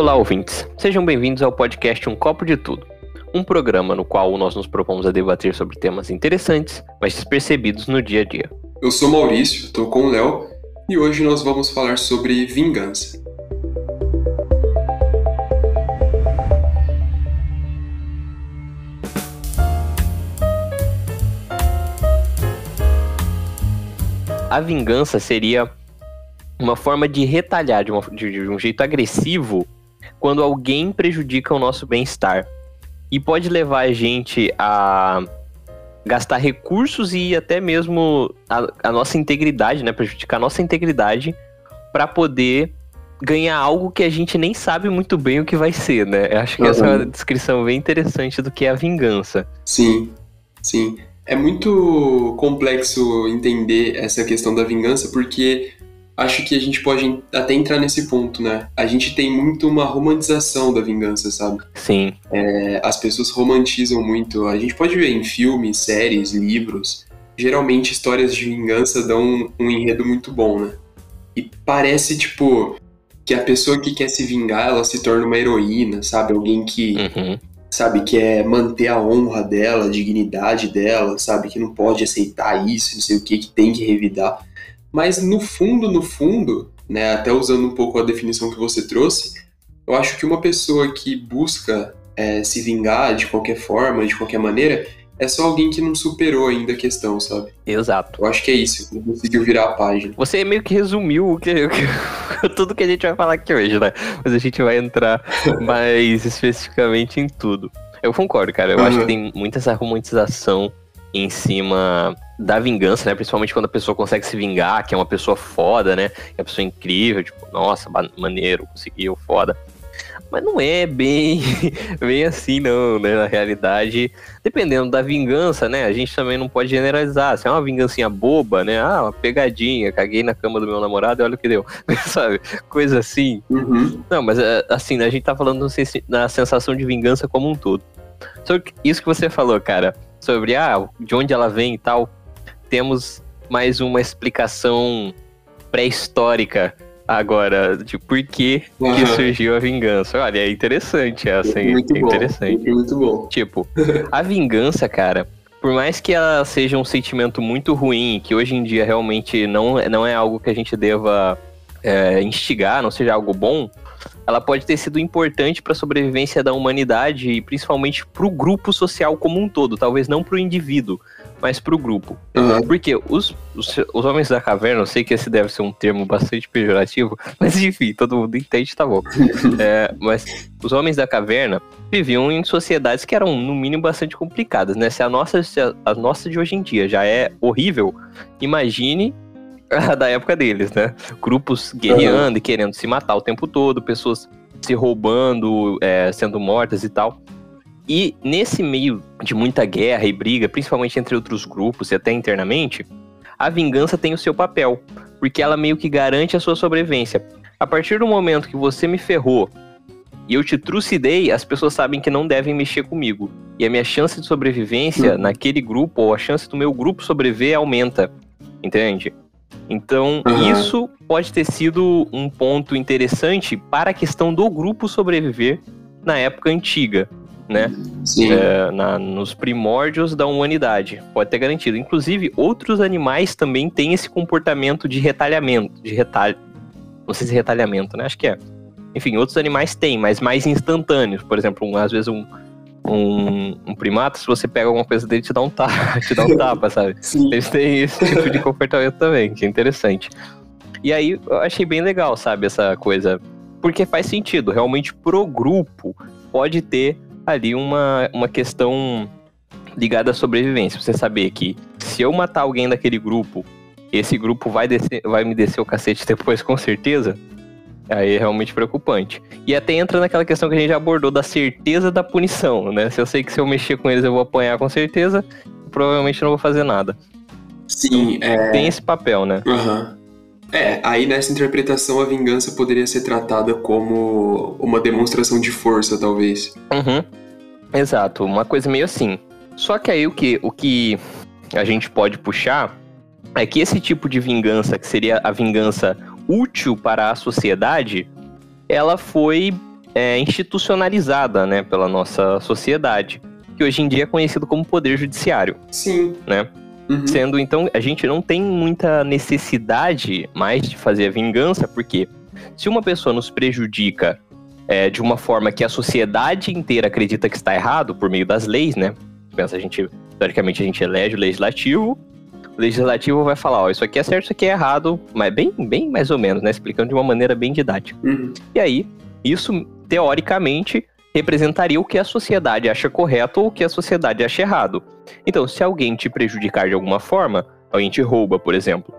Olá, ouvintes. Sejam bem-vindos ao podcast Um Copo de Tudo, um programa no qual nós nos propomos a debater sobre temas interessantes, mas despercebidos no dia a dia. Eu sou Maurício, estou com o Léo e hoje nós vamos falar sobre vingança. A vingança seria uma forma de retalhar de, uma, de, de um jeito agressivo quando alguém prejudica o nosso bem-estar. E pode levar a gente a gastar recursos e até mesmo a, a nossa integridade, né? Prejudicar a nossa integridade para poder ganhar algo que a gente nem sabe muito bem o que vai ser, né? Eu acho que uhum. essa é uma descrição bem interessante do que é a vingança. Sim, sim. É muito complexo entender essa questão da vingança, porque acho que a gente pode até entrar nesse ponto, né? A gente tem muito uma romantização da vingança, sabe? Sim. É, as pessoas romantizam muito. A gente pode ver em filmes, séries, livros. Geralmente histórias de vingança dão um, um enredo muito bom, né? E parece, tipo, que a pessoa que quer se vingar, ela se torna uma heroína, sabe? Alguém que uhum sabe, que é manter a honra dela, a dignidade dela, sabe, que não pode aceitar isso, não sei o que, que tem que revidar. Mas no fundo, no fundo, né, até usando um pouco a definição que você trouxe, eu acho que uma pessoa que busca é, se vingar de qualquer forma, de qualquer maneira, é só alguém que não superou ainda a questão, sabe? Exato. Eu acho que é isso, não conseguiu virar a página. Você meio que resumiu o que, o que, tudo que a gente vai falar aqui hoje, né? Mas a gente vai entrar mais especificamente em tudo. Eu concordo, cara. Eu uhum. acho que tem muita essa romantização em cima da vingança, né? Principalmente quando a pessoa consegue se vingar, que é uma pessoa foda, né? Que é uma pessoa incrível, tipo, nossa, maneiro, conseguiu, foda. Mas não é bem, bem assim, não, né? Na realidade, dependendo da vingança, né? A gente também não pode generalizar. Se é uma vingancinha boba, né? Ah, uma pegadinha, caguei na cama do meu namorado e olha o que deu. Sabe? Coisa assim. Uhum. Não, mas é, assim, né? a gente tá falando na sensação de vingança como um todo. Sobre isso que você falou, cara, sobre ah, de onde ela vem e tal, temos mais uma explicação pré-histórica Agora, de por que, uhum. que surgiu a vingança? Olha, é interessante essa, hein? Muito é bom. interessante. Muito bom. Tipo, a vingança, cara, por mais que ela seja um sentimento muito ruim, que hoje em dia realmente não, não é algo que a gente deva é, instigar, não seja algo bom, ela pode ter sido importante para a sobrevivência da humanidade e principalmente para o grupo social como um todo, talvez não para o indivíduo, mas pro grupo. Uhum. Porque os, os, os, homens da caverna, eu sei que esse deve ser um termo bastante pejorativo, mas enfim, todo mundo entende, tá bom. é, mas os homens da caverna viviam em sociedades que eram, no mínimo, bastante complicadas, né? Se a nossa, se a, a nossa de hoje em dia já é horrível, imagine da época deles, né? Grupos guerreando uhum. e querendo se matar o tempo todo, pessoas se roubando, é, sendo mortas e tal. E nesse meio de muita guerra e briga, principalmente entre outros grupos e até internamente, a vingança tem o seu papel, porque ela meio que garante a sua sobrevivência. A partir do momento que você me ferrou e eu te trucidei, as pessoas sabem que não devem mexer comigo. E a minha chance de sobrevivência uhum. naquele grupo, ou a chance do meu grupo sobreviver, aumenta. Entende? Então, uhum. isso pode ter sido um ponto interessante para a questão do grupo sobreviver na época antiga né? Sim. É, na, nos primórdios da humanidade. Pode ter garantido. Inclusive, outros animais também têm esse comportamento de retalhamento, de retalho. Não sei se é retalhamento, né? Acho que é. Enfim, outros animais têm, mas mais instantâneos. Por exemplo, um, às vezes um, um, um, primata, se você pega alguma coisa dele, te dá um tapa, te dá um tapa, sabe? Sim. Eles têm esse tipo de comportamento também, que é interessante. E aí eu achei bem legal, sabe, essa coisa. Porque faz sentido, realmente pro grupo pode ter ali uma, uma questão ligada à sobrevivência. Você saber que se eu matar alguém daquele grupo, esse grupo vai, descer, vai me descer o cacete depois, com certeza. Aí é realmente preocupante. E até entra naquela questão que a gente já abordou da certeza da punição, né? Se eu sei que se eu mexer com eles eu vou apanhar com certeza, provavelmente não vou fazer nada. Sim, é... Tem esse papel, né? Uhum. É, aí nessa interpretação a vingança poderia ser tratada como uma demonstração de força, talvez. Uhum. Exato, uma coisa meio assim. Só que aí o que, o que a gente pode puxar é que esse tipo de vingança, que seria a vingança útil para a sociedade, ela foi é, institucionalizada, né, pela nossa sociedade, que hoje em dia é conhecido como poder judiciário. Sim. Né? Uhum. Sendo então, a gente não tem muita necessidade mais de fazer a vingança, porque se uma pessoa nos prejudica é, de uma forma que a sociedade inteira acredita que está errado, por meio das leis, né? Pensa, a gente, teoricamente, a gente elege o legislativo, legislativo vai falar, ó, isso aqui é certo, isso aqui é errado, mas bem, bem mais ou menos, né? Explicando de uma maneira bem didática. Uhum. E aí, isso, teoricamente, representaria o que a sociedade acha correto ou o que a sociedade acha errado. Então, se alguém te prejudicar de alguma forma, alguém te rouba, por exemplo,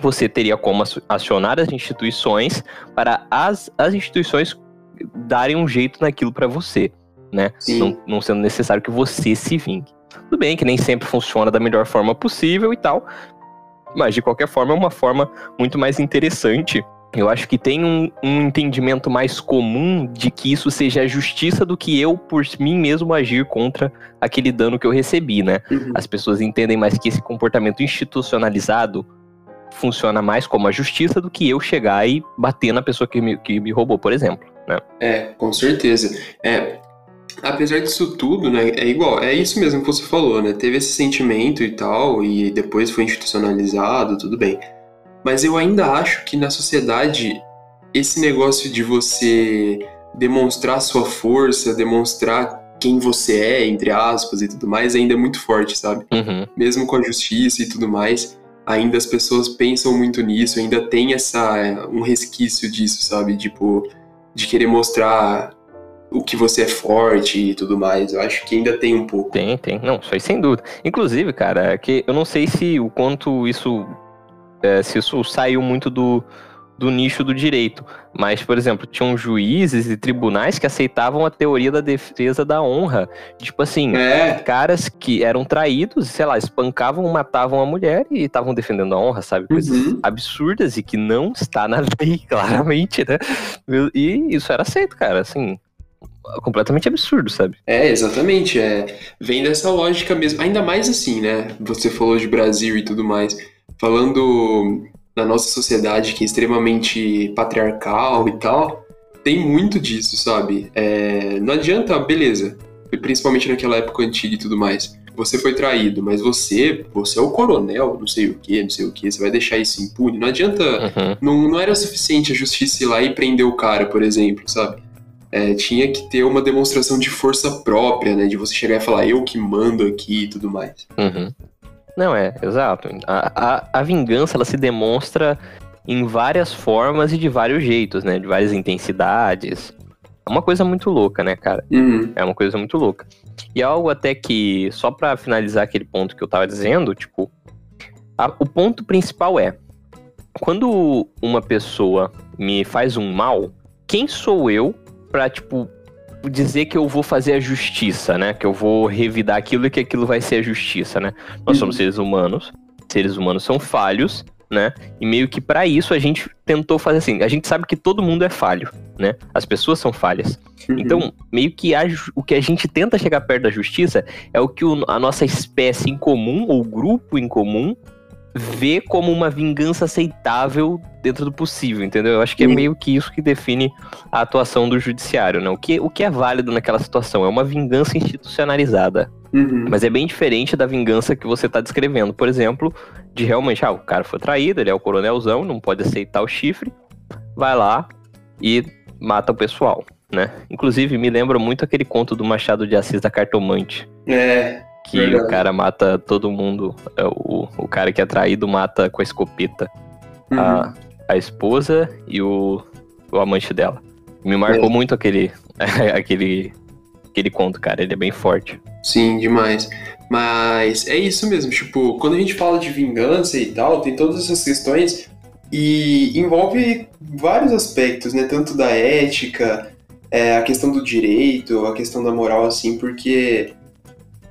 você teria como acionar as instituições para as, as instituições darem um jeito naquilo para você, né? Não, não sendo necessário que você se vingue. Tudo bem que nem sempre funciona da melhor forma possível e tal, mas de qualquer forma é uma forma muito mais interessante. Eu acho que tem um, um entendimento mais comum de que isso seja a justiça do que eu, por mim mesmo, agir contra aquele dano que eu recebi, né? Uhum. As pessoas entendem mais que esse comportamento institucionalizado funciona mais como a justiça do que eu chegar e bater na pessoa que me, que me roubou, por exemplo. Né? É, com certeza. É, apesar disso tudo, né, é igual, é isso mesmo que você falou, né? Teve esse sentimento e tal, e depois foi institucionalizado, tudo bem. Mas eu ainda acho que na sociedade esse negócio de você demonstrar sua força, demonstrar quem você é, entre aspas, e tudo mais, ainda é muito forte, sabe? Uhum. Mesmo com a justiça e tudo mais, ainda as pessoas pensam muito nisso, ainda tem essa um resquício disso, sabe? Tipo, de querer mostrar o que você é forte e tudo mais. Eu acho que ainda tem um pouco. Tem, tem. Não, isso aí sem dúvida. Inclusive, cara, é que eu não sei se o quanto isso. É, se isso saiu muito do, do nicho do direito. Mas, por exemplo, tinham juízes e tribunais que aceitavam a teoria da defesa da honra. Tipo assim, É. caras que eram traídos, sei lá, espancavam, matavam a mulher e estavam defendendo a honra, sabe? Coisas Uhum. absurdas e que não está na lei, claramente, né? E isso era aceito, cara, assim, completamente absurdo, sabe? É, exatamente. É, vem dessa lógica mesmo. Ainda mais assim, né? Você falou de Brasil e tudo mais. Falando na nossa sociedade que é extremamente patriarcal e tal, tem muito disso, sabe? É, não adianta, beleza. Principalmente naquela época antiga e tudo mais. Você foi traído, mas você, você é o coronel, não sei o que, não sei o que, você vai deixar isso impune. Não adianta Uhum. não, não era suficiente a justiça ir lá e prender o cara, por exemplo, sabe? É, tinha que ter uma demonstração de força própria, né? De você chegar e falar, eu que mando aqui e tudo mais. Uhum. Não, é, exato. A, a, a vingança, ela se demonstra em várias formas e de vários jeitos, né? De várias intensidades. É uma coisa muito louca, né, cara? Uhum. É uma coisa muito louca. E algo até que, só pra finalizar aquele ponto que eu tava dizendo, tipo, a- o ponto principal é: quando uma pessoa me faz um mal, quem sou eu pra, tipo, dizer que eu vou fazer a justiça, né? Que eu vou revidar aquilo e que aquilo vai ser a justiça, né? Nós Uhum. somos seres humanos, seres humanos são falhos, né? E meio que pra isso a gente tentou fazer assim. A gente sabe que todo mundo é falho, né? As pessoas são falhas. Uhum. Então, meio que a o que a gente tenta chegar perto da justiça é o que o- a nossa espécie em comum, ou grupo em comum, vê como uma vingança aceitável dentro do possível, entendeu? Eu acho que é meio que isso que define a atuação do judiciário, né? O que, o que é válido naquela situação? É uma vingança institucionalizada. Uhum. Mas é bem diferente da vingança que você está descrevendo. Por exemplo, de realmente, ah, o cara foi traído, ele é o coronelzão, não pode aceitar o chifre, vai lá e mata o pessoal, né? Inclusive, me lembra muito aquele conto do Machado de Assis da Cartomante, É, que Verdade. o cara mata todo mundo, é, o, o cara que é traído mata com a escopeta uhum. a, a esposa e o, o amante dela. Me marcou É. muito aquele, aquele, aquele conto, cara, ele é bem forte. Sim, demais. Mas é isso mesmo, tipo, quando a gente fala de vingança e tal, tem todas essas questões e envolve vários aspectos, né? Tanto da ética, é, a questão do direito, a questão da moral, assim, porque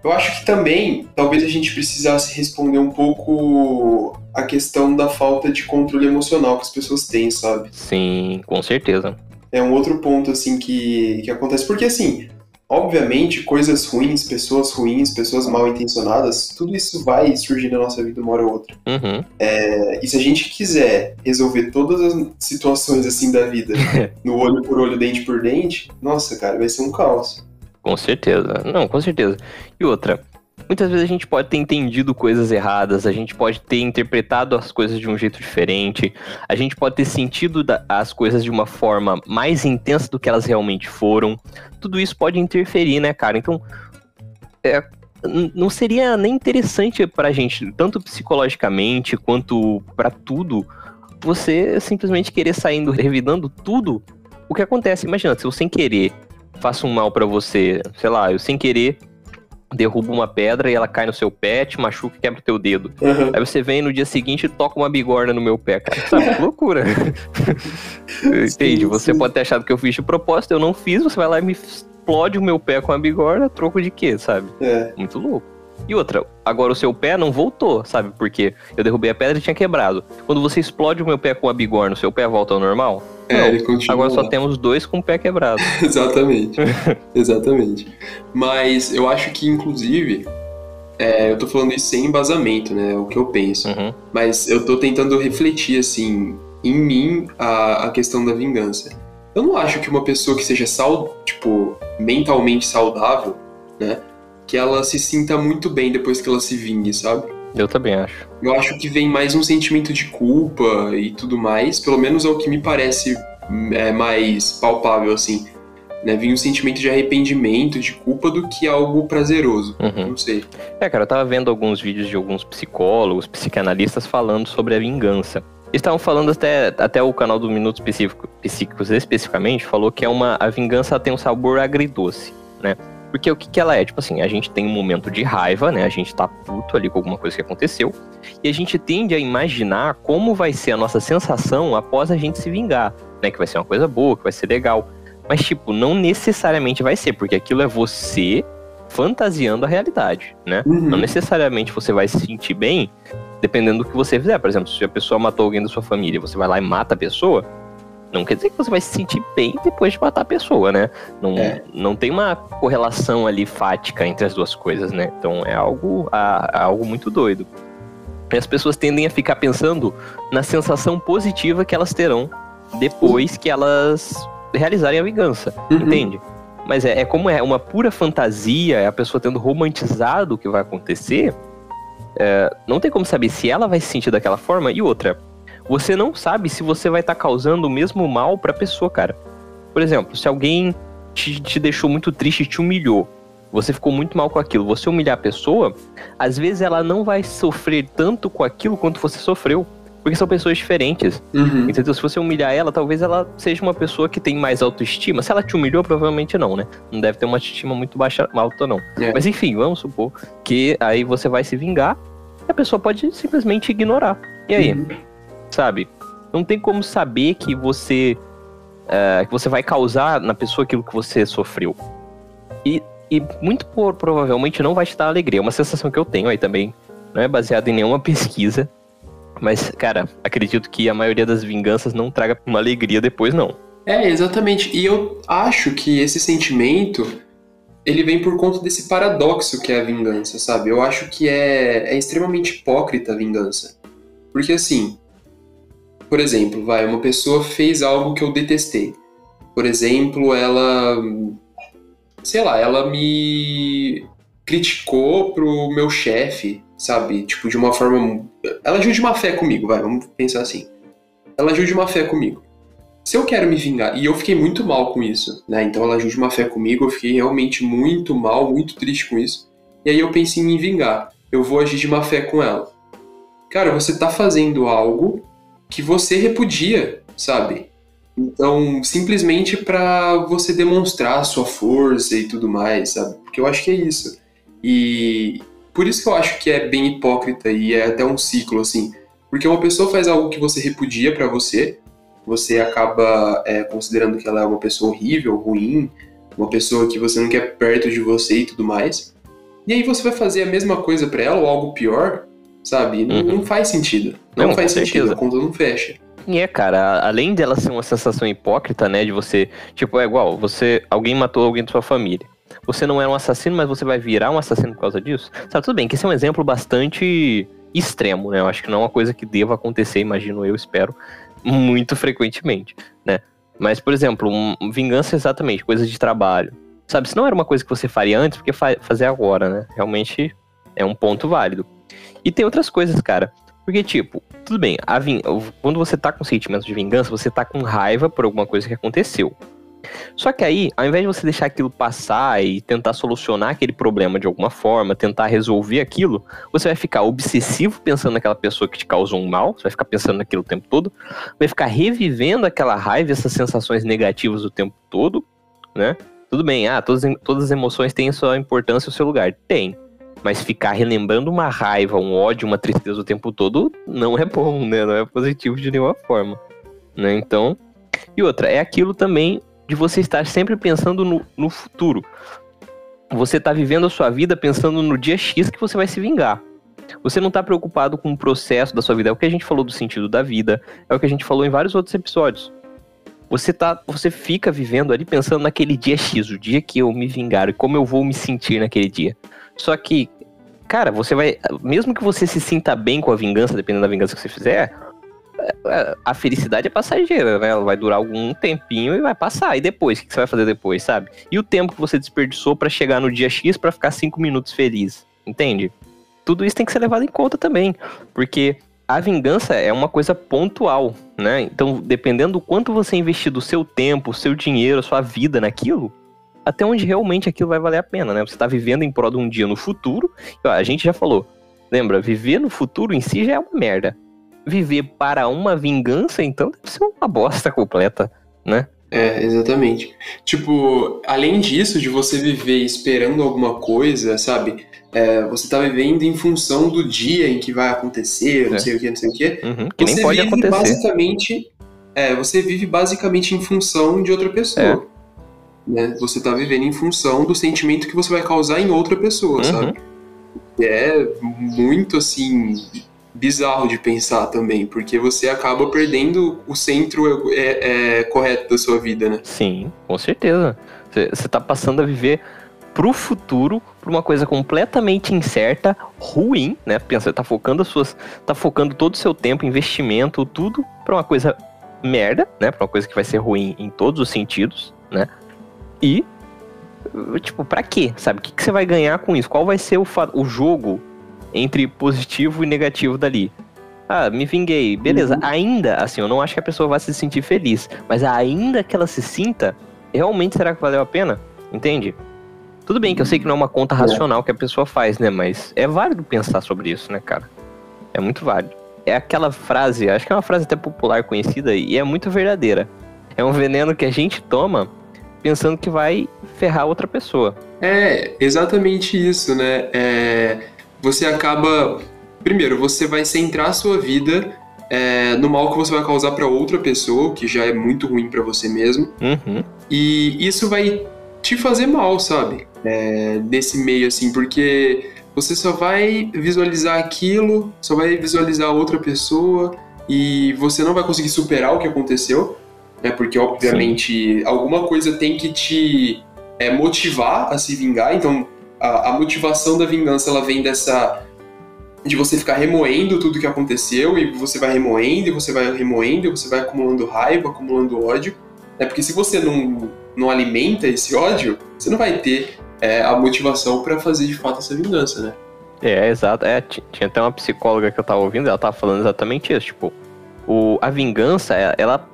eu acho que também talvez a gente precisasse responder um pouco a questão da falta de controle emocional que as pessoas têm, sabe? Sim, com certeza. É um outro ponto, assim, que, que acontece. Porque, assim, obviamente, coisas ruins, pessoas ruins, pessoas mal intencionadas, tudo isso vai surgir na nossa vida uma hora ou outra. Uhum. É, e se a gente quiser resolver todas as situações assim da vida, no olho por olho, dente por dente, nossa, cara, vai ser um caos. Com certeza. Não, com certeza. E outra, muitas vezes a gente pode ter entendido coisas erradas, a gente pode ter interpretado as coisas de um jeito diferente, a gente pode ter sentido as coisas de uma forma mais intensa do que elas realmente foram. Tudo isso pode interferir, né, cara? Então, é, não seria nem interessante pra gente, tanto psicologicamente quanto para tudo, você simplesmente querer saindo revidando tudo o que acontece. Imagina, se eu sem querer faço um mal para você, sei lá, eu sem querer derruba uma pedra e ela cai no seu pé, te machuca e quebra o teu dedo. Uhum. Aí você vem no dia seguinte e toca uma bigorna no meu pé, cara. Sabe, que loucura. Entende? Você pode ter achado que eu fiz de propósito, eu não fiz, você vai lá e me explode o meu pé com a bigorna, troco de quê, sabe? É. Muito louco. E outra, agora o seu pé não voltou, sabe? Porque eu derrubei a pedra e tinha quebrado. Quando você explode o meu pé com a bigorna, o seu pé volta ao normal? É, não, ele continua. Agora só temos dois com o pé quebrado. Exatamente. Exatamente. Mas eu acho que, inclusive, é, eu tô falando isso sem embasamento, né? É o que eu penso. Uhum. Mas eu tô tentando refletir, assim, em mim, a, a questão da vingança. Eu não acho que uma pessoa que seja, sal, tipo, mentalmente saudável, né? Que ela se sinta muito bem depois que ela se vingue, sabe? Eu também acho. Eu acho que vem mais um sentimento de culpa e tudo mais, pelo menos é o que me parece é, mais palpável, assim. Né? Vem um sentimento de arrependimento, de culpa, do que algo prazeroso. Uhum. Não sei. É, cara, eu tava vendo alguns vídeos de alguns psicólogos, psicanalistas falando sobre a vingança. Eles estavam falando até, até o canal do Minutos Psíquicos especificamente, falou que é uma, a vingança tem um sabor agridoce, né? Porque o que, que ela é? Tipo assim, a gente tem um momento de raiva, né? A gente tá puto ali com alguma coisa que aconteceu. E a gente tende a imaginar como vai ser a nossa sensação após a gente se vingar, né? Que vai ser uma coisa boa, que vai ser legal. Mas, tipo, não necessariamente vai ser, porque aquilo é você fantasiando a realidade, né? Uhum. Não necessariamente você vai se sentir bem dependendo do que você fizer. Por exemplo, se a pessoa matou alguém da sua família, você vai lá e mata a pessoa, não quer dizer que você vai se sentir bem depois de matar a pessoa, né? Não, é. não tem uma correlação ali fática entre as duas coisas, né? Então é algo, a, algo muito doido. E as pessoas tendem a ficar pensando na sensação positiva que elas terão depois que elas realizarem a vingança, uhum. entende? Mas é, é, como é uma pura fantasia, é a pessoa tendo romantizado o que vai acontecer, é, não tem como saber se ela vai se sentir daquela forma. E outra, você não sabe se você vai estar tá causando o mesmo mal para a pessoa, cara. Por exemplo, se alguém te, te deixou muito triste e te humilhou, você ficou muito mal com aquilo, você humilhar a pessoa, às vezes ela não vai sofrer tanto com aquilo quanto você sofreu. Porque são pessoas diferentes. Uhum. Então, se você humilhar ela, talvez ela seja uma pessoa que tem mais autoestima. Se ela te humilhou, provavelmente não, né? Não deve ter uma autoestima muito baixa, alta, não. É. Mas enfim, vamos supor que aí você vai se vingar e a pessoa pode simplesmente ignorar. E aí? Uhum sabe? Não tem como saber que você uh, que você vai causar na pessoa aquilo que você sofreu. E, e muito por, provavelmente não vai te dar alegria. É uma sensação que eu tenho aí também. Não é baseado em nenhuma pesquisa. Mas, cara, acredito que a maioria das vinganças não traga uma alegria depois, não. É, exatamente. E eu acho que esse sentimento ele vem por conta desse paradoxo que é a vingança, sabe? Eu acho que é, é extremamente hipócrita a vingança. Porque assim, por exemplo, vai, uma pessoa fez algo que eu detestei. Por exemplo, ela. Sei lá, ela me criticou pro meu chefe, sabe? Tipo, de uma forma. Ela agiu de má fé comigo, vai, vamos pensar assim. Ela agiu de má fé comigo. Se eu quero me vingar, e eu fiquei muito mal com isso, né? Então ela agiu de má fé comigo, eu fiquei realmente muito mal, muito triste com isso. E aí eu pensei em me vingar. Eu vou agir de má fé com ela. Cara, você tá fazendo algo que você repudia, sabe? Então, simplesmente para você demonstrar sua força e tudo mais, sabe? Porque eu acho que é isso. E por isso que eu acho que é bem hipócrita e é até um ciclo, assim. Porque uma pessoa faz algo que você repudia para você, você acaba é, considerando que ela é uma pessoa horrível, ruim, uma pessoa que você não quer perto de você e tudo mais. E aí você vai fazer a mesma coisa para ela ou algo pior, sabe? Uhum. Não, faz sentido. Não, não faz sentido, a conta não fecha. E é, cara, além dela ser uma sensação hipócrita, né, de você, tipo, é igual, você, alguém matou alguém da sua família. você não é um assassino, mas você vai virar um assassino por causa disso? Sabe, tudo bem que esse é um exemplo bastante extremo, né? Eu acho que não é uma coisa que deva acontecer, imagino eu, espero, muito frequentemente, né? Mas, por exemplo, um, vingança exatamente, coisa de trabalho. Sabe, se não era uma coisa que você faria antes, porque fa fazer agora, né? Realmente é um ponto válido. E tem outras coisas, cara. Porque, tipo, tudo bem, quando você tá com sentimento de vingança, você tá com raiva por alguma coisa que aconteceu. Só que aí, ao invés de você deixar aquilo passar e tentar solucionar aquele problema de alguma forma, tentar resolver aquilo, você vai ficar obsessivo pensando naquela pessoa que te causou um mal, você vai ficar pensando naquilo o tempo todo, vai ficar revivendo aquela raiva, essas sensações negativas o tempo todo, né? Tudo bem, ah, todas, todas as emoções têm sua importância e o seu lugar. Tem. Mas ficar relembrando uma raiva, um ódio, uma tristeza o tempo todo não é bom, né? Não é positivo de nenhuma forma. Né? Então. E outra, é aquilo também de você estar sempre pensando no, no futuro. Você está vivendo a sua vida pensando no dia X que você vai se vingar. Você não está preocupado com o processo da sua vida. É o que a gente falou do sentido da vida. É o que a gente falou em vários outros episódios. Você tá, você fica vivendo ali pensando naquele dia X, o dia que eu me vingar e como eu vou me sentir naquele dia. Só que, cara, você vai, mesmo que você se sinta bem com a vingança, dependendo da vingança que você fizer, a felicidade é passageira, né? Ela vai durar algum tempinho e vai passar. E depois, o que você vai fazer depois, sabe? E o tempo que você desperdiçou para chegar no dia X para ficar cinco minutos feliz, entende? Tudo isso tem que ser levado em conta também, porque a vingança é uma coisa pontual, né? Então, dependendo do quanto você investir do seu tempo, seu dinheiro, a sua vida naquilo, até onde realmente aquilo vai valer a pena, né? Você está vivendo em prol de um dia no futuro. A gente já falou, lembra? Viver no futuro em si já é uma merda viver para uma vingança, então deve ser uma bosta completa, né? É, exatamente. Tipo, além disso, de você viver esperando alguma coisa, sabe? É, você tá vivendo em função do dia em que vai acontecer, não é. sei o que, não sei o que. Uhum, que você vive acontecer. basicamente. É, você vive basicamente em função de outra pessoa. É. Né? Você tá vivendo em função do sentimento que você vai causar em outra pessoa, uhum. sabe? É muito assim bizarro de pensar também, porque você acaba perdendo o centro é, é, correto da sua vida, né? Sim, com certeza. Você tá passando a viver pro futuro, pra uma coisa completamente incerta, ruim, né? Pensa, você tá focando as suas. tá focando todo o seu tempo, investimento, tudo pra uma coisa merda, né? Pra uma coisa que vai ser ruim em todos os sentidos, né? E. Tipo, pra quê? Sabe? O que, que você vai ganhar com isso? Qual vai ser o, o jogo entre positivo e negativo dali. Ah, me vinguei. Beleza, uhum. ainda, assim, eu não acho que a pessoa vai se sentir feliz. Mas ainda que ela se sinta, realmente será que valeu a pena? Entende? Tudo bem que eu sei que não é uma conta é. racional que a pessoa faz, né? Mas é válido pensar sobre isso, né, cara? É muito válido. É aquela frase, acho que é uma frase até popular conhecida e é muito verdadeira. É um veneno que a gente toma pensando que vai ferrar outra pessoa. É, exatamente isso, né? É você acaba. Primeiro, você vai centrar a sua vida é, no mal que você vai causar para outra pessoa, que já é muito ruim para você mesmo. Uhum. E isso vai te fazer mal, sabe? É, nesse meio, assim, porque você só vai visualizar aquilo, só vai visualizar outra pessoa e você não vai conseguir superar o que aconteceu, né? Porque, obviamente, Sim. alguma coisa tem que te é, motivar a se vingar. Então, a, a motivação da vingança ela vem dessa de você ficar remoendo tudo que aconteceu e você vai remoendo e você vai remoendo e você vai acumulando raiva, acumulando ódio, né? Porque se você não, não alimenta esse ódio, você não vai ter é, a motivação para fazer de fato essa vingança, né? É, exato. É, tinha até uma psicóloga que eu tava ouvindo, ela tava falando exatamente isso, tipo, o, a vingança, ela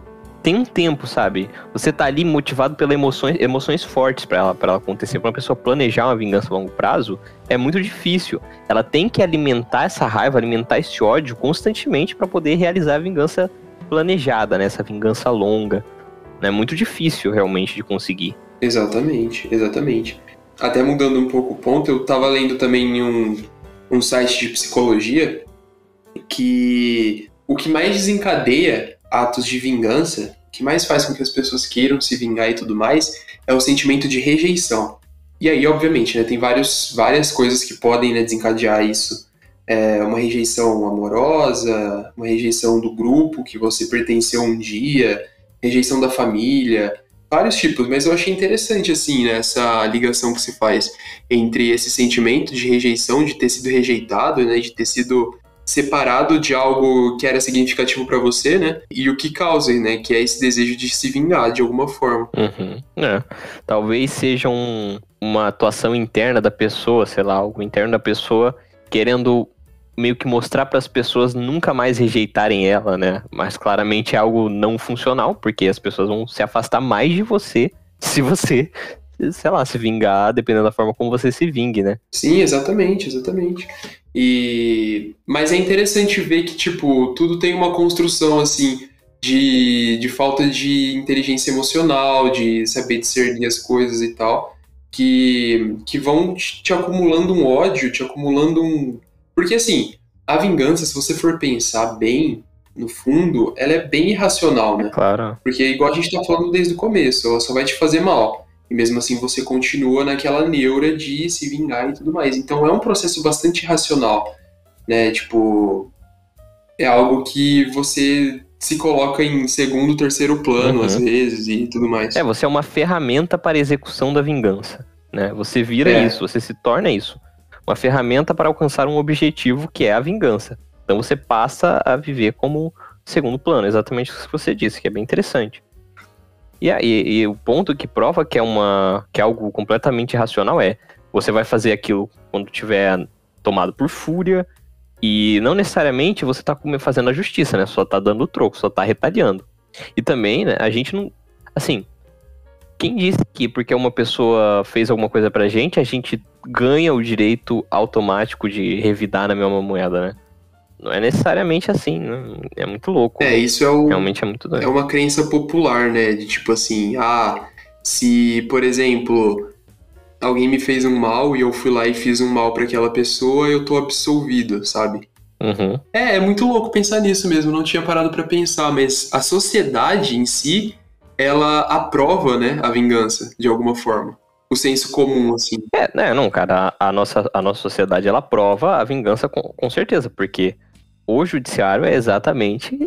tem um tempo, sabe? Você tá ali motivado pelas emoções, emoções fortes para ela, pra ela acontecer. Pra uma pessoa planejar uma vingança a longo prazo, é muito difícil. Ela tem que alimentar essa raiva, alimentar esse ódio constantemente para poder realizar a vingança planejada, né? Essa vingança longa. É muito difícil realmente de conseguir. Exatamente, exatamente. Até mudando um pouco o ponto, eu tava lendo também um, um site de psicologia que o que mais desencadeia atos de vingança, que mais faz com que as pessoas queiram se vingar e tudo mais, é o sentimento de rejeição. E aí, obviamente, né, tem vários, várias coisas que podem né, desencadear isso. É uma rejeição amorosa, uma rejeição do grupo que você pertenceu um dia, rejeição da família, vários tipos, mas eu achei interessante, assim, né, essa ligação que se faz entre esse sentimento de rejeição, de ter sido rejeitado, né, de ter sido separado de algo que era significativo para você, né? E o que causa, né? Que é esse desejo de se vingar de alguma forma. Uhum. É. Talvez seja um, uma atuação interna da pessoa, sei lá, algo interno da pessoa querendo meio que mostrar para as pessoas nunca mais rejeitarem ela, né? Mas claramente é algo não funcional, porque as pessoas vão se afastar mais de você se você, sei lá, se vingar, dependendo da forma como você se vingue, né? Sim, exatamente, exatamente. E mas é interessante ver que tipo, tudo tem uma construção assim de, de falta de inteligência emocional, de saber discernir as coisas e tal, que, que vão te acumulando um ódio, te acumulando um porque assim, a vingança, se você for pensar bem, no fundo, ela é bem irracional, né? Claro. Porque igual a gente tá falando desde o começo, ela só vai te fazer mal. E mesmo assim você continua naquela neura de se vingar e tudo mais. Então é um processo bastante irracional, né? Tipo, é algo que você se coloca em segundo, terceiro plano uhum. às vezes e tudo mais. É, você é uma ferramenta para a execução da vingança, né? Você vira é. isso, você se torna isso uma ferramenta para alcançar um objetivo que é a vingança. Então você passa a viver como segundo plano, exatamente o que você disse, que é bem interessante. E, e o ponto que prova que é, uma, que é algo completamente irracional é você vai fazer aquilo quando tiver tomado por fúria e não necessariamente você está fazendo a justiça, né? Só está dando troco, só está retalhando. E também, né, a gente não. Assim, quem disse que porque uma pessoa fez alguma coisa pra gente, a gente ganha o direito automático de revidar na mesma moeda, né? Não é necessariamente assim, né? É muito louco. É, isso é o, Realmente é muito doido. É uma crença popular, né? De tipo assim, ah, se, por exemplo, alguém me fez um mal e eu fui lá e fiz um mal para aquela pessoa, eu tô absolvido, sabe? Uhum. É, é muito louco pensar nisso mesmo, não tinha parado para pensar, mas a sociedade em si ela aprova, né, a vingança, de alguma forma. O senso comum, assim. É, né, não, cara, a, a nossa, a nossa sociedade, ela aprova a vingança com, com certeza, porque o judiciário é exatamente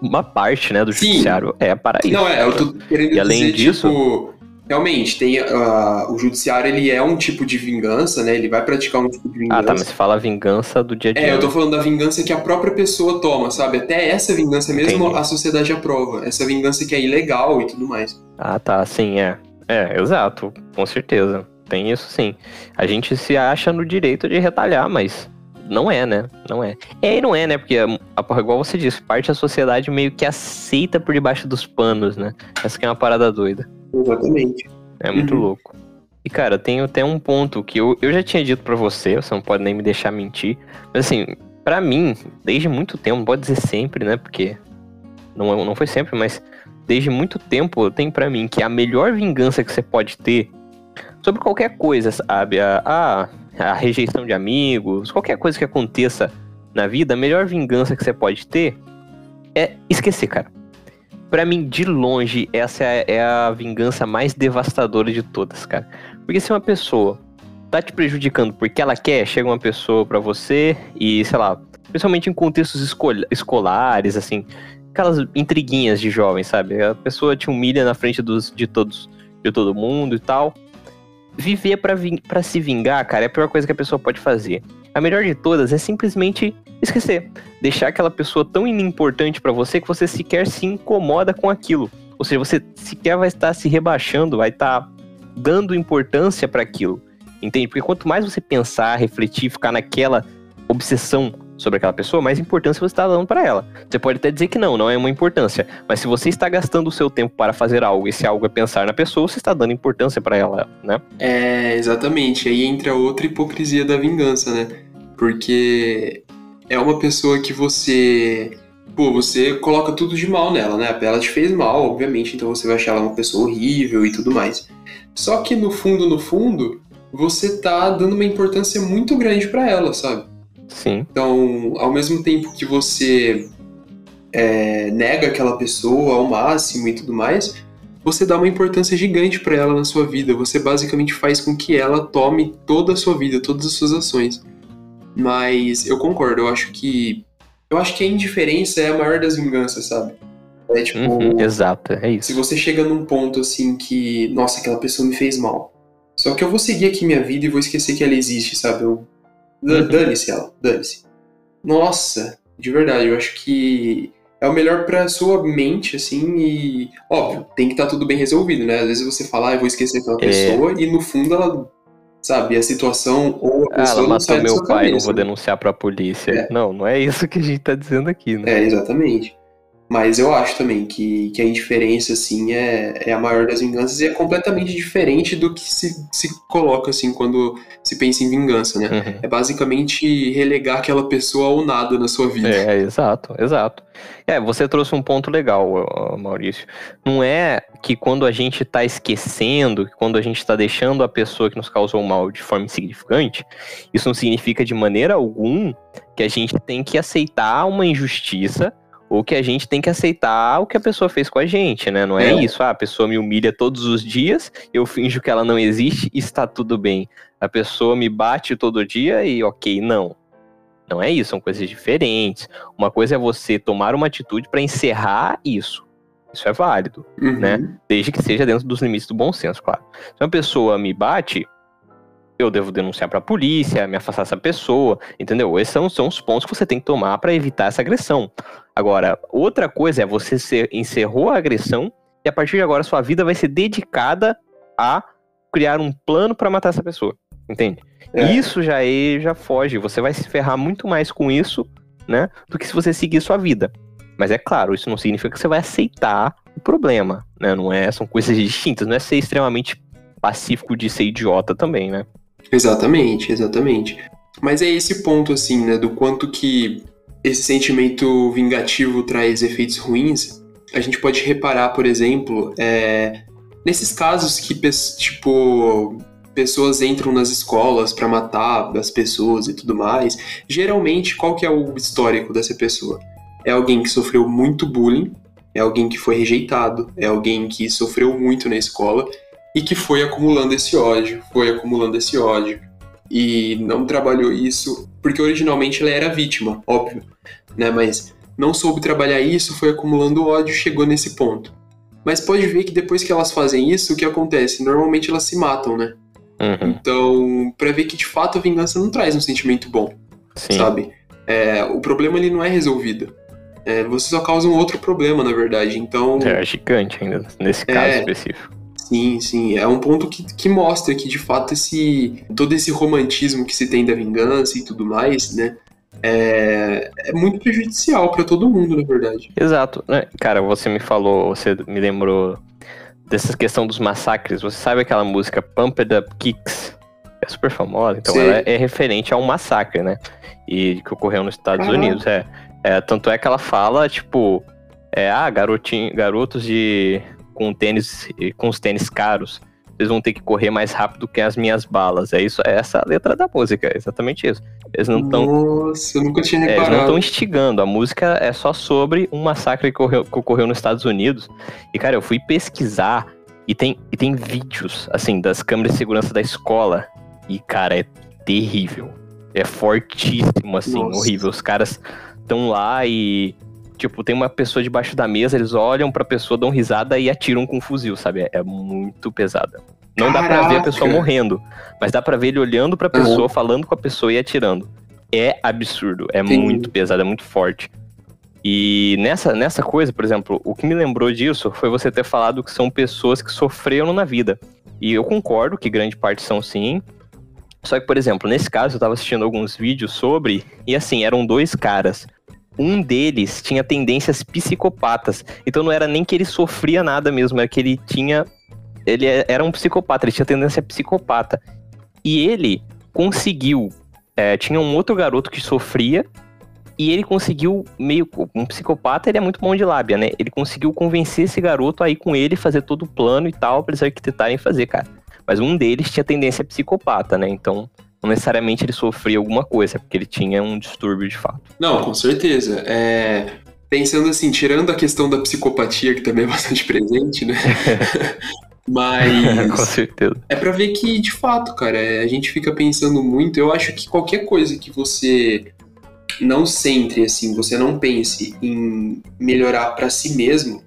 uma parte, né, do Sim. judiciário é para isso. Não, é, eu tô querendo e além dizer, disso, tipo, Realmente, tem uh, o judiciário ele é um tipo de vingança, né? Ele vai praticar um tipo de vingança. Ah, tá, mas você fala vingança do dia a dia. É, eu tô falando da vingança que a própria pessoa toma, sabe? Até essa vingança mesmo Entendi. a sociedade aprova. Essa vingança que é ilegal e tudo mais. Ah, tá, sim, é. É, exato, com certeza. Tem isso sim. A gente se acha no direito de retalhar, mas não é, né? Não é. É e não é, né? Porque, igual você disse, parte da sociedade meio que aceita por debaixo dos panos, né? Essa que é uma parada doida. Exatamente. É muito uhum. louco. E, cara, tem até um ponto que eu, eu já tinha dito para você, você não pode nem me deixar mentir. Mas, assim, para mim, desde muito tempo, não pode dizer sempre, né? Porque não, não foi sempre, mas desde muito tempo tem para mim que a melhor vingança que você pode ter sobre qualquer coisa, sabe? A, a, rejeição de amigos, qualquer coisa que aconteça na vida, a melhor vingança que você pode ter é esquecer, cara para mim, de longe, essa é, é a vingança mais devastadora de todas, cara. Porque se uma pessoa tá te prejudicando porque ela quer, chega uma pessoa para você e, sei lá, principalmente em contextos escolares, assim, aquelas intriguinhas de jovem, sabe? A pessoa te humilha na frente dos, de todos, de todo mundo e tal. Viver para se vingar, cara, é a pior coisa que a pessoa pode fazer. A melhor de todas é simplesmente esquecer. Deixar aquela pessoa tão inimportante para você que você sequer se incomoda com aquilo. Ou seja, você sequer vai estar se rebaixando, vai estar dando importância para aquilo. Entende? Porque quanto mais você pensar, refletir, ficar naquela obsessão sobre aquela pessoa, mais importância você está dando para ela. Você pode até dizer que não, não é uma importância, mas se você está gastando o seu tempo para fazer algo e se algo é pensar na pessoa, você está dando importância para ela, né? É, exatamente. Aí entra outra hipocrisia da vingança, né? Porque é uma pessoa que você. Pô, você coloca tudo de mal nela, né? Ela te fez mal, obviamente, então você vai achar ela uma pessoa horrível e tudo mais. Só que no fundo, no fundo, você tá dando uma importância muito grande para ela, sabe? Sim. Então, ao mesmo tempo que você é, nega aquela pessoa ao máximo e tudo mais, você dá uma importância gigante para ela na sua vida. Você basicamente faz com que ela tome toda a sua vida, todas as suas ações. Mas eu concordo, eu acho que. Eu acho que a indiferença é a maior das vinganças, sabe? É tipo. Uhum, exato, é isso. Se você chega num ponto assim que, nossa, aquela pessoa me fez mal. Só que eu vou seguir aqui minha vida e vou esquecer que ela existe, sabe? Eu... Dane-se ela, dane-se. Nossa, de verdade, eu acho que é o melhor pra sua mente, assim, e. Óbvio, tem que estar tá tudo bem resolvido, né? Às vezes você fala, ah, eu vou esquecer aquela É. pessoa, e no fundo ela. Sabe, a situação ou a Ah, pessoa ela não matou da meu pai, não cabeça, vou né? denunciar pra polícia. É. Não, não é isso que a gente tá dizendo aqui, né? É, exatamente. Mas eu acho também que, que a indiferença, assim, é, é a maior das vinganças e é completamente diferente do que se, se coloca, assim, quando se pensa em vingança, né? Uhum. É basicamente relegar aquela pessoa ao nada na sua vida. É, exato, exato. É, você trouxe um ponto legal, Maurício. Não é que quando a gente tá esquecendo, que quando a gente tá deixando a pessoa que nos causou mal de forma insignificante, isso não significa de maneira alguma que a gente tem que aceitar uma injustiça ou que a gente tem que aceitar o que a pessoa fez com a gente, né? Não é, É. isso, ah, a pessoa me humilha todos os dias, eu finjo que ela não existe e está tudo bem. A pessoa me bate todo dia e ok, não. Não é isso, são coisas diferentes. Uma coisa é você tomar uma atitude para encerrar isso. Isso é válido, Uhum. né? desde que seja dentro dos limites do bom senso, claro. Se uma pessoa me bate, eu devo denunciar para a polícia, me afastar dessa pessoa, entendeu? Esses são, são os pontos que você tem que tomar para evitar essa agressão. Agora, outra coisa é você ser, encerrou a agressão e a partir de agora sua vida vai ser dedicada a criar um plano para matar essa pessoa, entende? É. Isso já é, já foge, você vai se ferrar muito mais com isso, né, do que se você seguir sua vida. Mas é claro, isso não significa que você vai aceitar o problema, né? Não é, são coisas distintas, não é ser extremamente pacífico de ser idiota também, né? Exatamente, exatamente. Mas é esse ponto, assim, né, do quanto que esse sentimento vingativo traz efeitos ruins. A gente pode reparar, por exemplo, é, nesses casos que, tipo, pessoas entram nas escolas pra matar as pessoas e tudo mais. Geralmente, qual que é o histórico dessa pessoa? É alguém que sofreu muito bullying, é alguém que foi rejeitado, é alguém que sofreu muito na escola e que foi acumulando esse ódio, foi acumulando esse ódio e não trabalhou isso porque originalmente ela era vítima, óbvio, né? Mas não soube trabalhar isso, foi acumulando ódio, chegou nesse ponto. Mas pode ver que depois que elas fazem isso, o que acontece? Normalmente elas se matam, né? Uhum, Então, pra ver que de fato a vingança não traz um sentimento bom, sim. sabe? É, o problema ele não é resolvido. É, você só causa um outro problema, na verdade. Então, É gigante ainda, nesse caso É. específico. Sim, sim. É um ponto que, que mostra que, de fato, esse todo esse romantismo que se tem da vingança e tudo mais, né? É, é muito prejudicial pra todo mundo, na verdade. Exato. né? Cara, você me falou, você me lembrou dessa questão dos massacres. Você sabe aquela música Pumped Up Kicks? É super famosa, então Sei. ela é referente a um massacre, né? E que ocorreu nos Estados Caraca. Unidos. É, É, tanto é que ela fala, tipo, é, ah, garotinho, garotos de com tênis com os tênis caros, eles vão ter que correr mais rápido que as minhas balas. É isso, é essa a letra da música, é exatamente isso. Eles não estão Nossa, eu nunca tinha é, eles não reparado. estão instigando. A música é só sobre um massacre que ocorreu, que ocorreu nos Estados Unidos. E, cara, eu fui pesquisar e tem, e tem vídeos, assim, das câmeras de segurança da escola. E, cara, é terrível. É fortíssimo, assim, Nossa. horrível. Os caras estão lá e. Tipo, tem uma pessoa debaixo da mesa, eles olham pra pessoa, dão risada e atiram com um fuzil, sabe? É, muito pesada. Não dá pra ver a pessoa Caraca. morrendo, mas dá pra ver ele olhando pra pessoa, falando com a pessoa e atirando. É absurdo, é Entendi. muito pesado, é muito forte. E nessa, nessa coisa, por exemplo, o que me lembrou disso foi você ter falado que são pessoas que sofreram na vida. E eu concordo que grande parte são sim. Só que, por exemplo, nesse caso eu tava assistindo alguns vídeos sobre, e assim, eram dois caras. Um deles tinha tendências psicopatas. Então não era nem que ele sofria nada mesmo, era que ele tinha. Ele é- era um psicopata, ele tinha tendência psicopata. E ele conseguiu. é, tinha um outro garoto que sofria. E ele conseguiu, meio. Um psicopata, ele é muito bom de lábia, né? Ele conseguiu convencer esse garoto a ir com ele, fazer todo o plano e tal, pra eles arquitetarem fazer, cara. Mas um deles tinha tendência psicopata, né? Então, não necessariamente ele sofria alguma coisa, é porque ele tinha um distúrbio de fato. Não, com certeza. É, Pensando assim, tirando a questão da psicopatia, que também é bastante presente, né? Com Mas certeza. é pra ver que, de fato, cara, é, a gente fica pensando muito. Eu acho que qualquer coisa que você não centre assim, você não pense em melhorar para si mesmo,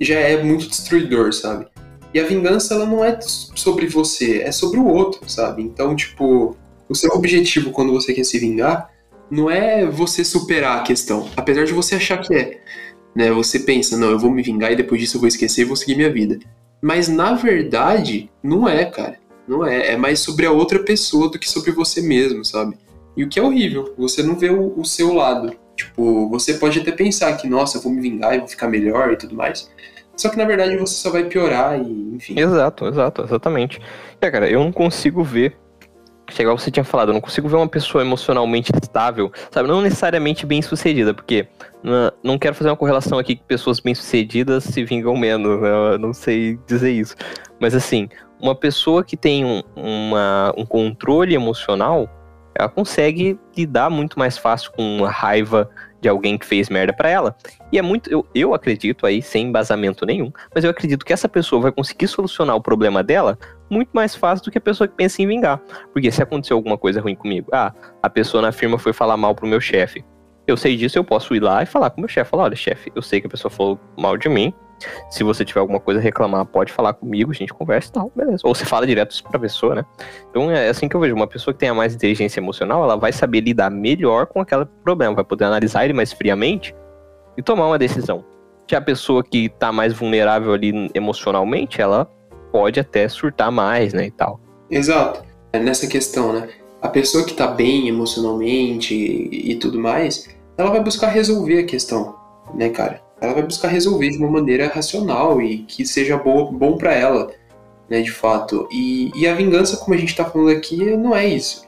já é muito destruidor, sabe? E a vingança ela não é sobre você, é sobre o outro, sabe? Então, tipo, o seu objetivo quando você quer se vingar não é você superar a questão, apesar de você achar que é. Né? Você pensa, não, eu vou me vingar e depois disso eu vou esquecer e vou seguir minha vida. Mas na verdade, não é, cara. Não é. É mais sobre a outra pessoa do que sobre você mesmo, sabe? E o que é horrível, você não vê o, o seu lado. Tipo, você pode até pensar que, nossa, eu vou me vingar e vou ficar melhor e tudo mais. Só que na verdade você só vai piorar e, enfim. Exato, exato, exatamente. É, cara, eu não consigo ver Chega você tinha falado, eu não consigo ver uma pessoa emocionalmente estável, sabe? Não necessariamente bem sucedida, porque não, não quero fazer uma correlação aqui que pessoas bem sucedidas se vingam menos, né? eu não sei dizer isso. Mas assim, uma pessoa que tem um, uma, um controle emocional, ela consegue lidar muito mais fácil com a raiva de alguém que fez merda para ela. E é muito, eu, eu acredito aí, sem embasamento nenhum, mas eu acredito que essa pessoa vai conseguir solucionar o problema dela muito mais fácil do que a pessoa que pensa em vingar. Porque se aconteceu alguma coisa ruim comigo, ah, a pessoa na firma foi falar mal pro meu chefe. Eu sei disso, eu posso ir lá e falar com o meu chefe. Falar, olha, chefe, eu sei que a pessoa falou mal de mim. Se você tiver alguma coisa a reclamar, pode falar comigo, a gente conversa e tal, beleza. Ou você fala direto pra pessoa, né? Então é assim que eu vejo. Uma pessoa que tenha mais inteligência emocional, ela vai saber lidar melhor com aquele problema, vai poder analisar ele mais friamente e tomar uma decisão. Já a pessoa que tá mais vulnerável ali emocionalmente, ela pode até surtar mais, né, e tal. Exato. É nessa questão, né? A pessoa que tá bem emocionalmente e, e tudo mais, ela vai buscar resolver a questão, né, cara? Ela vai buscar resolver de uma maneira racional e que seja boa, bom para ela, né, de fato. E, e a vingança, como a gente tá falando aqui, não é isso.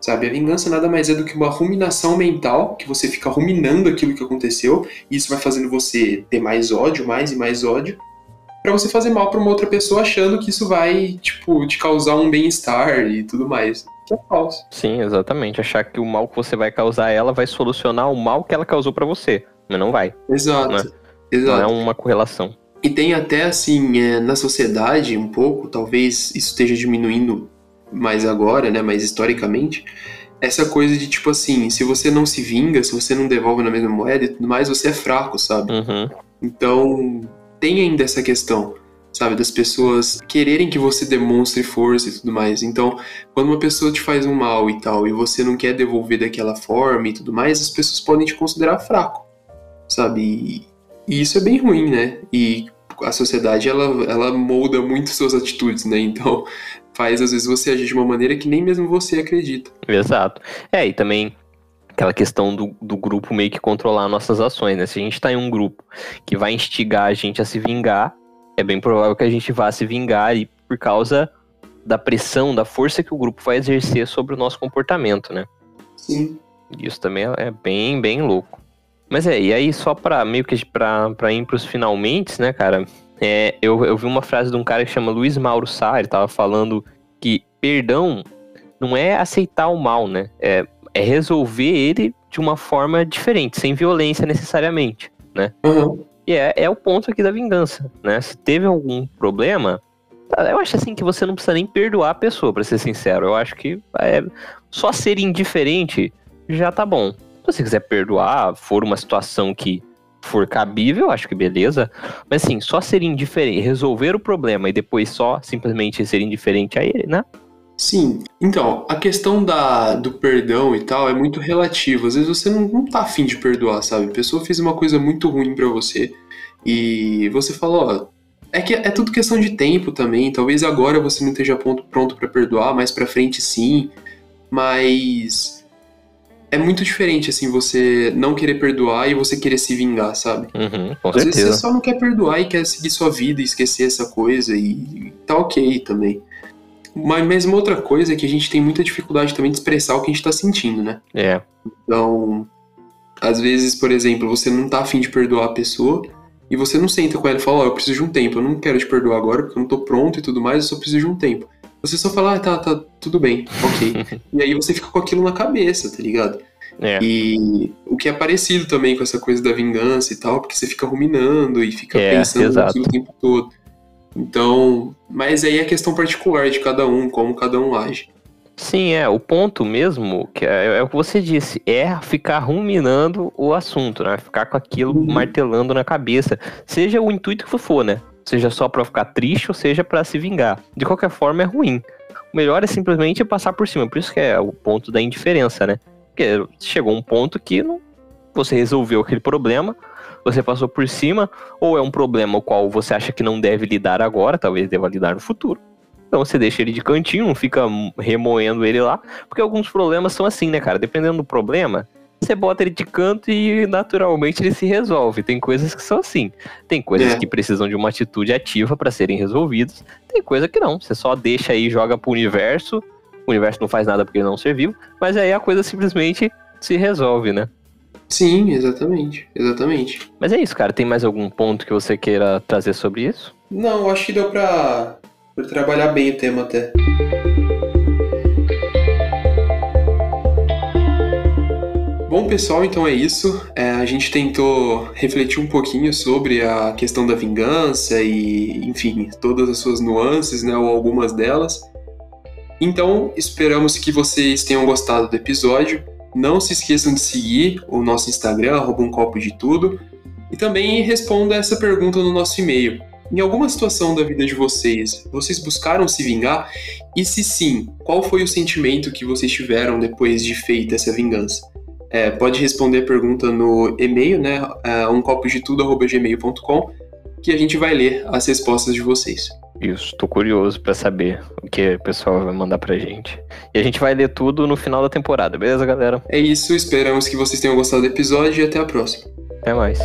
Sabe, a vingança nada mais é do que uma ruminação mental, que você fica ruminando aquilo que aconteceu, e isso vai fazendo você ter mais ódio, mais e mais ódio, para você fazer mal para uma outra pessoa achando que isso vai, tipo, te causar um bem-estar e tudo mais. Que é falso. Sim, exatamente. Achar que o mal que você vai causar a ela vai solucionar o mal que ela causou para você. Mas não vai. Exato. Né? Exato. Não é uma correlação. E tem até assim, é, na sociedade, um pouco, talvez isso esteja diminuindo mais agora, né? Mas historicamente, essa coisa de tipo assim, se você não se vinga, se você não devolve na mesma moeda e tudo mais, você é fraco, sabe? Uhum. Então, tem ainda essa questão, sabe, das pessoas quererem que você demonstre força e tudo mais. Então, quando uma pessoa te faz um mal e tal, e você não quer devolver daquela forma e tudo mais, as pessoas podem te considerar fraco, sabe? E, e isso é bem ruim, né? E a sociedade, ela, ela molda muito suas atitudes, né? Então, faz às vezes você agir de uma maneira que nem mesmo você acredita. Exato. É, e também aquela questão do, do grupo meio que controlar nossas ações, né? Se a gente tá em um grupo que vai instigar a gente a se vingar, é bem provável que a gente vá se vingar e por causa da pressão, da força que o grupo vai exercer sobre o nosso comportamento, né? Sim. Isso também é bem, bem louco. Mas é, e aí só pra meio que pra, pra ir pros finalmente, né, cara? É, eu, eu vi uma frase de um cara que chama Luiz Mauro Sá, ele tava falando que perdão não é aceitar o mal, né? É é resolver ele de uma forma diferente, sem violência necessariamente, né? Uhum. E é, é o ponto aqui da vingança, né? Se teve algum problema, eu acho assim que você não precisa nem perdoar a pessoa, para ser sincero. Eu acho que é, só ser indiferente já tá bom. Se você quiser perdoar, for uma situação que for cabível, acho que beleza. Mas assim, só ser indiferente, resolver o problema e depois só simplesmente ser indiferente a ele, né? Sim. Então, a questão da, do perdão e tal é muito relativo. Às vezes você não, não tá afim de perdoar, sabe? A pessoa fez uma coisa muito ruim para você e você falou, ó, é que é tudo questão de tempo também. Talvez agora você não esteja pronto para perdoar, mais para frente sim. Mas é muito diferente assim você não querer perdoar e você querer se vingar, sabe? Uhum, com Às certeza. vezes você só não quer perdoar e quer seguir sua vida e esquecer essa coisa e, tá ok também. Mas mesmo outra coisa é que a gente tem muita dificuldade também de expressar o que a gente tá sentindo, né? É. Então, às vezes, por exemplo, você não tá afim de perdoar a pessoa e você não senta com ela e fala, ó, oh, eu preciso de um tempo, eu não quero te perdoar agora porque eu não tô pronto e tudo mais, eu só preciso de um tempo. Você só fala, ah, tá, tá, tudo bem, ok. e aí você fica com aquilo na cabeça, tá ligado? É. E o que é parecido também com essa coisa da vingança e tal, porque você fica ruminando e fica É, pensando exato. naquilo o tempo todo. Então, mas aí é questão particular de cada um, como cada um age. Sim, é. O ponto mesmo, que é, é, o que você disse, é ficar ruminando o assunto, né? Ficar com aquilo uhum. martelando na cabeça. Seja o intuito que for, né? Seja só pra ficar triste ou seja para se vingar. De qualquer forma, é ruim. O melhor é simplesmente passar por cima. Por isso que é o ponto da indiferença, né? Porque chegou um ponto que não, você resolveu aquele problema, você passou por cima, ou é um problema o qual você acha que não deve lidar agora, talvez deva lidar no futuro. Então você deixa ele de cantinho, não fica remoendo ele lá, porque alguns problemas são assim, né, cara? Dependendo do problema, você bota ele de canto e naturalmente ele se resolve. Tem coisas que são assim. Tem coisas é. que precisam de uma atitude ativa para serem resolvidas. Tem coisa que não. Você só deixa aí, joga pro universo. O universo não faz nada porque ele não serviu. Mas aí a coisa simplesmente se resolve, né? Sim, exatamente. Exatamente. Mas é isso, cara. Tem mais algum ponto que você queira trazer sobre isso? Não, acho que deu pra por trabalhar bem o tema até. Bom, pessoal, então é isso. É, a gente tentou refletir um pouquinho sobre a questão da vingança e, enfim, todas as suas nuances, né, ou algumas delas. Então, esperamos que vocês tenham gostado do episódio. Não se esqueçam de seguir o nosso Instagram, arroba um copo de tudo. E também responda essa pergunta no nosso e-mail, em alguma situação da vida de vocês, vocês buscaram se vingar? E se sim, qual foi o sentimento que vocês tiveram depois de feita essa vingança? É, pode responder a pergunta no e-mail, né? Uh, um copo de tudo@gmail.com, que a gente vai ler as respostas de vocês. Isso, tô curioso para saber o que o pessoal vai mandar pra gente. E a gente vai ler tudo no final da temporada, beleza, galera? É isso, esperamos que vocês tenham gostado do episódio e até a próxima. Até mais.